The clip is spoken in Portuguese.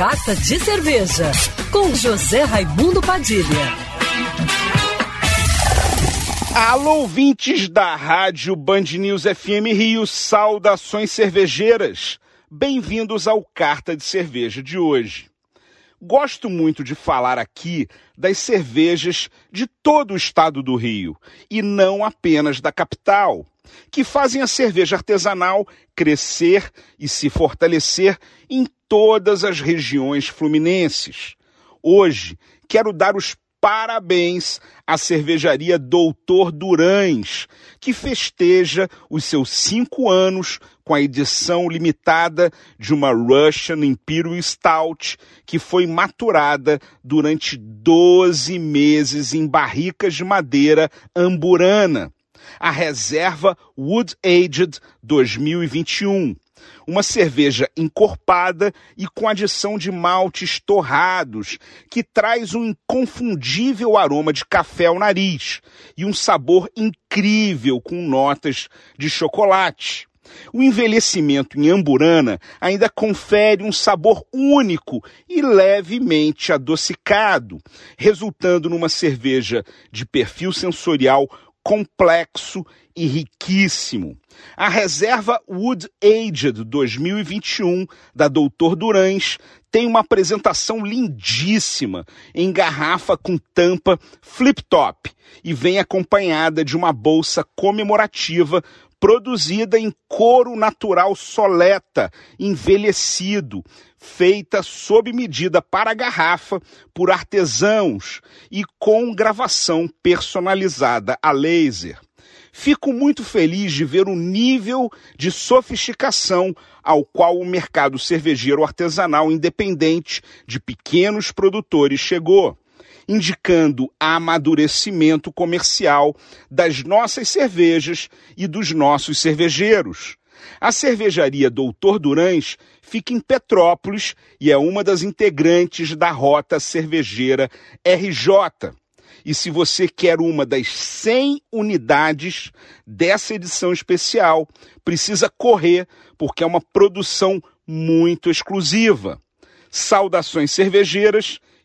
Carta de Cerveja, com José Raimundo Padilha. Alô, ouvintes da Rádio Band News FM Rio, saudações cervejeiras. Bem-vindos ao Carta de Cerveja de hoje. Gosto muito de falar aqui das cervejas de todo o estado do Rio e não apenas da capital, que fazem a cerveja artesanal crescer e se fortalecer em todas as regiões fluminenses. Hoje quero dar os parabéns à cervejaria Doutor Durães, que festeja os seus cinco anos com a edição limitada de uma Russian Imperial Stout, que foi maturada durante 12 meses em barricas de madeira amburana. A reserva Wood Aged 2021 uma cerveja encorpada e com adição de maltes torrados, que traz um inconfundível aroma de café ao nariz e um sabor incrível com notas de chocolate. O envelhecimento em amburana ainda confere um sabor único e levemente adocicado, resultando numa cerveja de perfil sensorial complexo e riquíssimo. A reserva Wood Aged 2021 da Doutor Durães tem uma apresentação lindíssima em garrafa com tampa flip-top e vem acompanhada de uma bolsa comemorativa produzida em couro natural soleta, envelhecido, feita sob medida para garrafa por artesãos e com gravação personalizada a laser. Fico muito feliz de ver o nível de sofisticação ao qual o mercado cervejeiro artesanal independente de pequenos produtores chegou, indicando amadurecimento comercial das nossas cervejas e dos nossos cervejeiros. A cervejaria Doutor Durães fica em Petrópolis e é uma das integrantes da Rota Cervejeira RJ, e se você quer uma das 100 unidades dessa edição especial, precisa correr, porque é uma produção muito exclusiva. Saudações cervejeiras